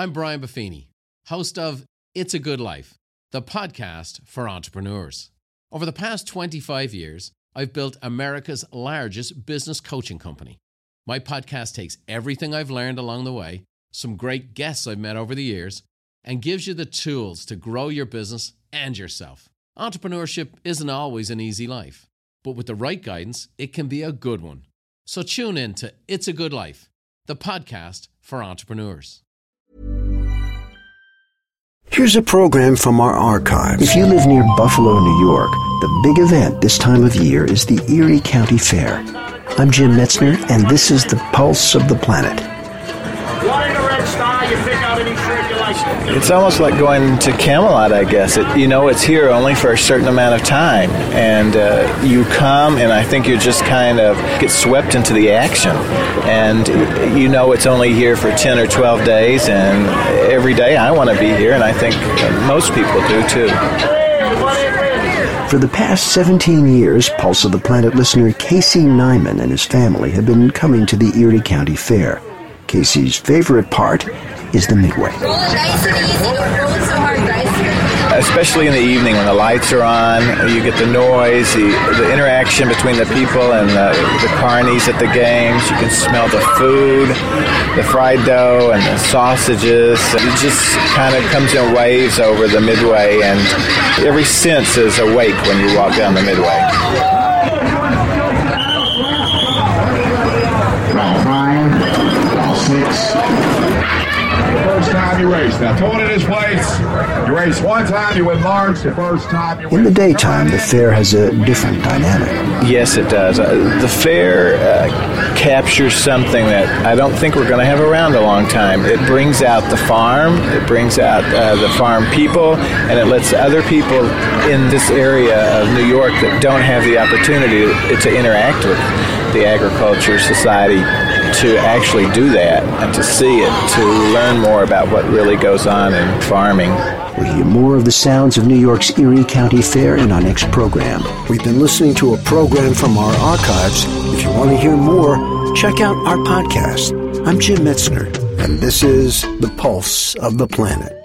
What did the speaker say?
I'm Brian Buffini, host of It's a Good Life, the podcast for entrepreneurs. Over the past 25 years, I've built America's largest business coaching company. My podcast takes everything I've learned along the way, some great guests I've met over the years, and gives you the tools to grow your business and yourself. Entrepreneurship isn't always an easy life, but with the right guidance, it can be a good one. So tune in to It's a Good Life, the podcast for entrepreneurs. Here's a program from our archives. If you live near Buffalo, New York, the big event this time of year is the Erie County Fair. I'm Jim Metzner, and this is the pulse of the planet. It's almost like going to Camelot, I guess. It, you know, it's here only for a certain amount of time, and uh, you come, and I think you just kind of get swept into the action, and you know it's only here for ten or twelve days, and every day I want to be here, and I think most people do too. For the past 17 years, Pulse of the Planet listener Casey Nyman and his family have been coming to the Erie County Fair. Casey's favorite part is the midway. Especially in the evening when the lights are on, you get the noise, the, the interaction between the people and the, the carnies at the games. You can smell the food, the fried dough and the sausages. It just kind of comes in waves over the midway, and every sense is awake when you walk down the midway. Time you race. Now, total in his place. You race one time, you win large. The first time you In the daytime, the fair has a different dynamic. Yes, it does. Uh, the fair uh, captures something that I don't think we're going to have around a long time. It brings out the farm, it brings out uh, the farm people, and it lets other people in this area of New York that don't have the opportunity to, to interact with the agriculture society to actually do that and to see it, to learn more about what really goes on in farming. We'll hear more of the sounds of New York's Erie County Fair in our next program. We've been listening to a program from our archives. If you want to hear more, check out our podcast. I'm Jim Metzner, and this is The Pulse of the Planet.